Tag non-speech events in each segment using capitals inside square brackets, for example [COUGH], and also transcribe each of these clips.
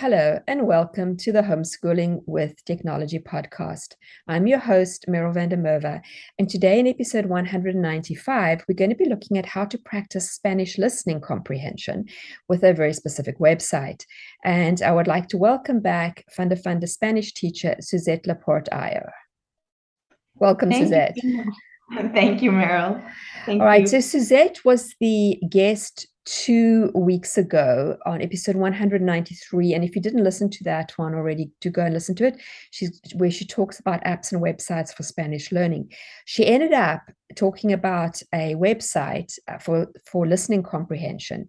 Hello, and welcome to the Homeschooling with Technology podcast. I'm your host, Meryl van der Merwe, and today in episode 195, we're going to be looking at how to practice Spanish listening comprehension with a very specific website. And I would like to welcome back Funda Funda Spanish teacher, Suzette Laporte Ayer. Welcome, Thank Suzette. You. [LAUGHS] Thank you, Meryl. Thank All right, you. so Suzette was the guest two weeks ago on episode 193 and if you didn't listen to that one already do go and listen to it. She's where she talks about apps and websites for spanish learning. She ended up talking about a website uh, for for listening comprehension.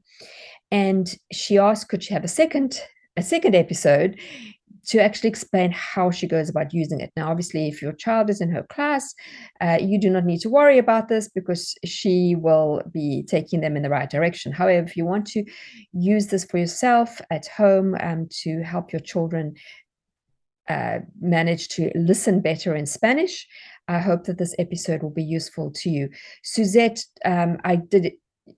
And she asked could she have a second a second episode to actually explain how she goes about using it. Now, obviously, if your child is in her class, uh, you do not need to worry about this because she will be taking them in the right direction. However, if you want to use this for yourself at home um, to help your children uh, manage to listen better in Spanish, I hope that this episode will be useful to you. Suzette, um, I did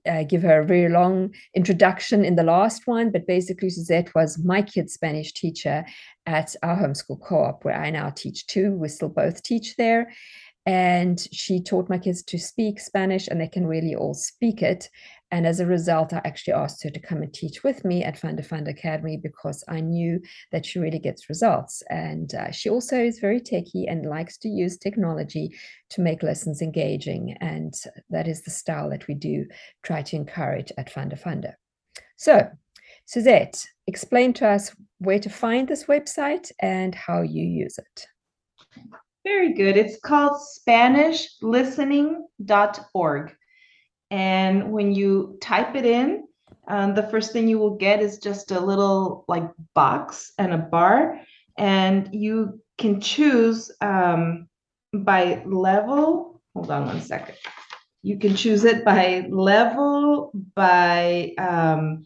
uh, give her a very long introduction in the last one, but basically, Suzette was my kid's Spanish teacher at our homeschool co op, where I now teach too. We still both teach there. And she taught my kids to speak Spanish, and they can really all speak it. And as a result, I actually asked her to come and teach with me at Funda Funda Academy because I knew that she really gets results. And uh, she also is very techy and likes to use technology to make lessons engaging. And that is the style that we do try to encourage at Funda Funda. So, Suzette, explain to us where to find this website and how you use it. Very good. It's called SpanishListening.org. And when you type it in, um, the first thing you will get is just a little like box and a bar, and you can choose um, by level. Hold on one second. You can choose it by level, by um,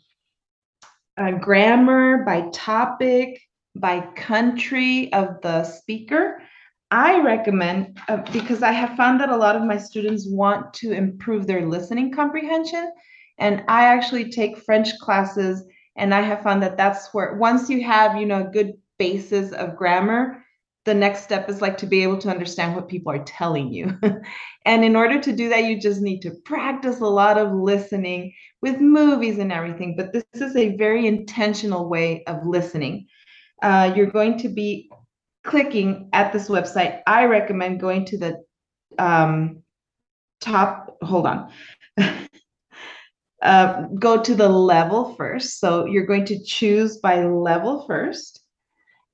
uh, grammar, by topic, by country of the speaker. I recommend, uh, because I have found that a lot of my students want to improve their listening comprehension. And I actually take French classes, and I have found that that's where, once you have, you know, a good basis of grammar, the next step is like to be able to understand what people are telling you. [LAUGHS] and in order to do that, you just need to practice a lot of listening with movies and everything. But this is a very intentional way of listening. Uh, you're going to be clicking at this website, I recommend going to the um, top, hold on. [LAUGHS] uh, go to the level first. So you're going to choose by level first.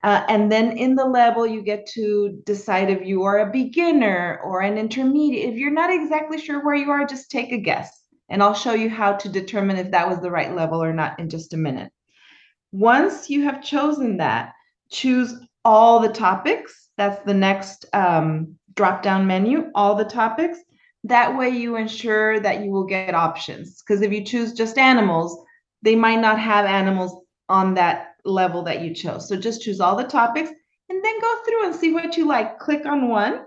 Uh, and then in the level, you get to decide if you are a beginner or an intermediate. If you're not exactly sure where you are, just take a guess. And I'll show you how to determine if that was the right level or not in just a minute. Once you have chosen that, choose all the topics. That's the next um, drop down menu, all the topics. That way you ensure that you will get options. Because if you choose just animals, they might not have animals on that level that you chose. So just choose all the topics and then go through and see what you like. Click on one.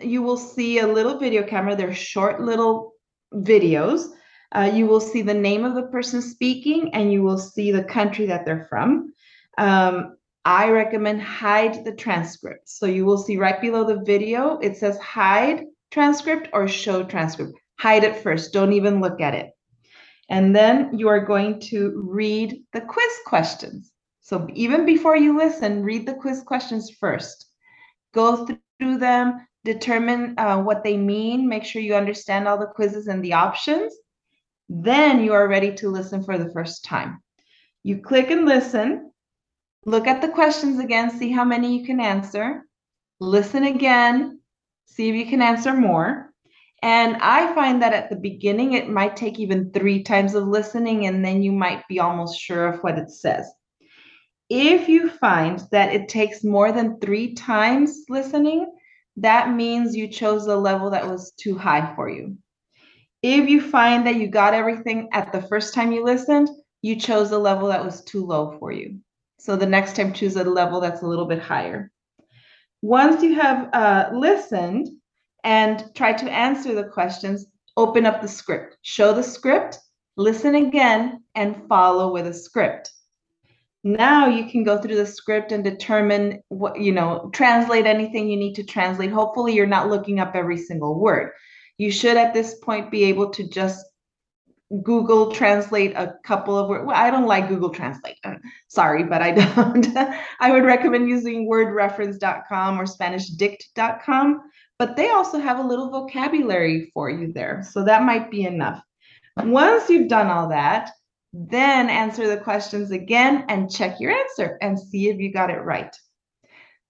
You will see a little video camera. They're short little videos. Uh, you will see the name of the person speaking and you will see the country that they're from. Um, I recommend hide the transcript. So you will see right below the video, it says hide transcript or show transcript. Hide it first. Don't even look at it. And then you are going to read the quiz questions. So even before you listen, read the quiz questions first. Go through them, determine uh, what they mean, make sure you understand all the quizzes and the options. Then you are ready to listen for the first time. You click and listen, look at the questions again, see how many you can answer, listen again, see if you can answer more. And I find that at the beginning, it might take even three times of listening, and then you might be almost sure of what it says. If you find that it takes more than three times listening, that means you chose a level that was too high for you. If you find that you got everything at the first time you listened, you chose a level that was too low for you. So the next time, choose a level that's a little bit higher. Once you have uh, listened and try to answer the questions, open up the script, show the script, listen again, and follow with a script. Now you can go through the script and determine what, you know, translate anything you need to translate. Hopefully, you're not looking up every single word. You should at this point be able to just Google Translate a couple of words. Well, I don't like Google Translate. Uh, sorry, but I [LAUGHS] don't. I would recommend using wordreference.com or SpanishDict.com, but they also have a little vocabulary for you there. So that might be enough. Once you've done all that, then answer the questions again and check your answer and see if you got it right.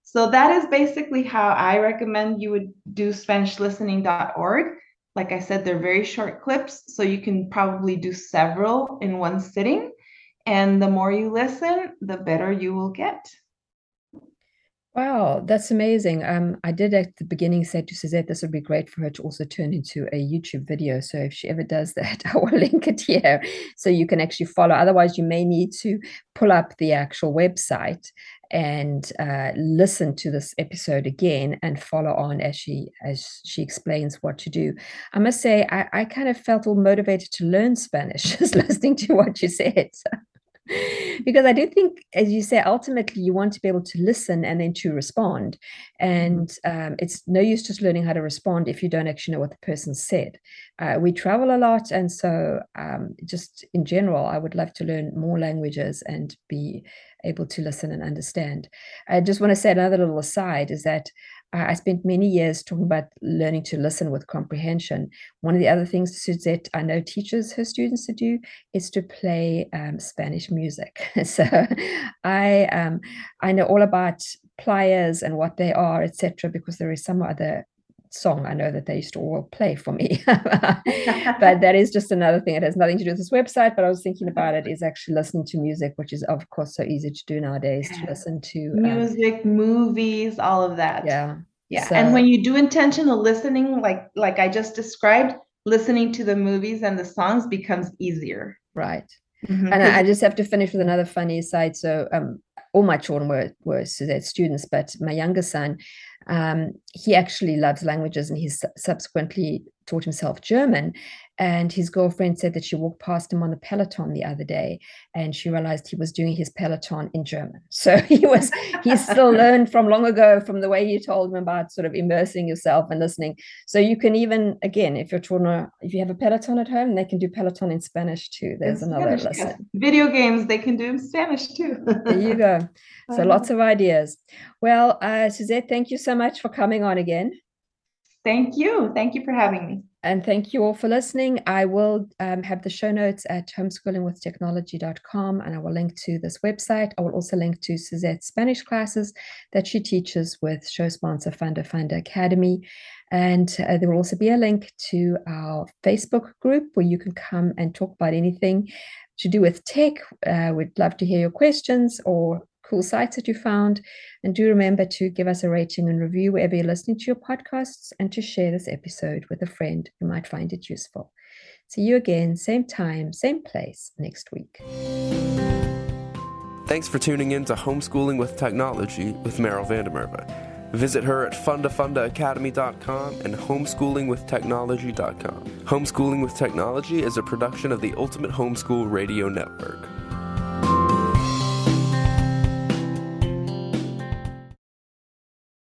So that is basically how I recommend you would do SpanishListening.org. Like I said, they're very short clips, so you can probably do several in one sitting. And the more you listen, the better you will get. Wow, that's amazing. Um, I did at the beginning say to Suzette this would be great for her to also turn into a YouTube video. So if she ever does that, [LAUGHS] I will link it here so you can actually follow. Otherwise, you may need to pull up the actual website and uh, listen to this episode again and follow on as she as she explains what to do. I must say, I, I kind of felt all motivated to learn Spanish [LAUGHS] just listening to what you said. [LAUGHS] [LAUGHS] because I do think, as you say, ultimately you want to be able to listen and then to respond. And um, it's no use just learning how to respond if you don't actually know what the person said. Uh, we travel a lot. And so, um, just in general, I would love to learn more languages and be able to listen and understand. I just want to say another little aside is that I spent many years talking about learning to listen with comprehension. One of the other things Suzette, I know, teaches her students to do is to play um, Spanish music. [LAUGHS] so I um, I know all about pliers and what they are, etc., because there is some other song I know that they used to all play for me. [LAUGHS] [LAUGHS] but that is just another thing. It has nothing to do with this website, but I was thinking about it is actually listening to music, which is of course so easy to do nowadays to listen to um, music, movies, all of that. Yeah. Yeah. So, and when you do intentional listening, like like I just described, listening to the movies and the songs becomes easier. Right. Mm-hmm. And I, I, just have to finish with another funny aside. So um, all my children were were students, but my younger son, um, he actually loves languages and he's subsequently taught himself German. And his girlfriend said that she walked past him on the Peloton the other day and she realized he was doing his Peloton in German. [LAUGHS] So he was, he still [LAUGHS] learned from long ago from the way you told him about sort of immersing yourself and listening. So you can even, again, if your children are, if you have a Peloton at home, they can do Peloton in Spanish too. There's in another Spanish, lesson. Yes. Video games, they can do in Spanish too. there you go. So [LAUGHS] lots of ideas. Well, uh, Suzette, thank you so much for coming on again. Thank you. Thank you for having me. And thank you all for listening. I will um, have the show notes at homeschoolingwithtechnology.com and I will link to this website. I will also link to Suzette's Spanish classes that she teaches with show sponsor Funda Funda Academy. And uh, there will also be a link to our Facebook group where you can come and talk about anything to do with tech. Uh, we'd love to hear your questions or cool sites that you found. And do remember to give us a rating and review wherever you're listening to your podcasts and to share this episode with a friend who might find it useful. See you again, same time, same place next week. Thanks for tuning in to Homeschooling with Technology with Meryl van der Merwe. Visit her at fundafundaacademy.com and homeschoolingwithtechnology.com. Homeschooling with Technology is a production of the Ultimate Homeschool Radio Network.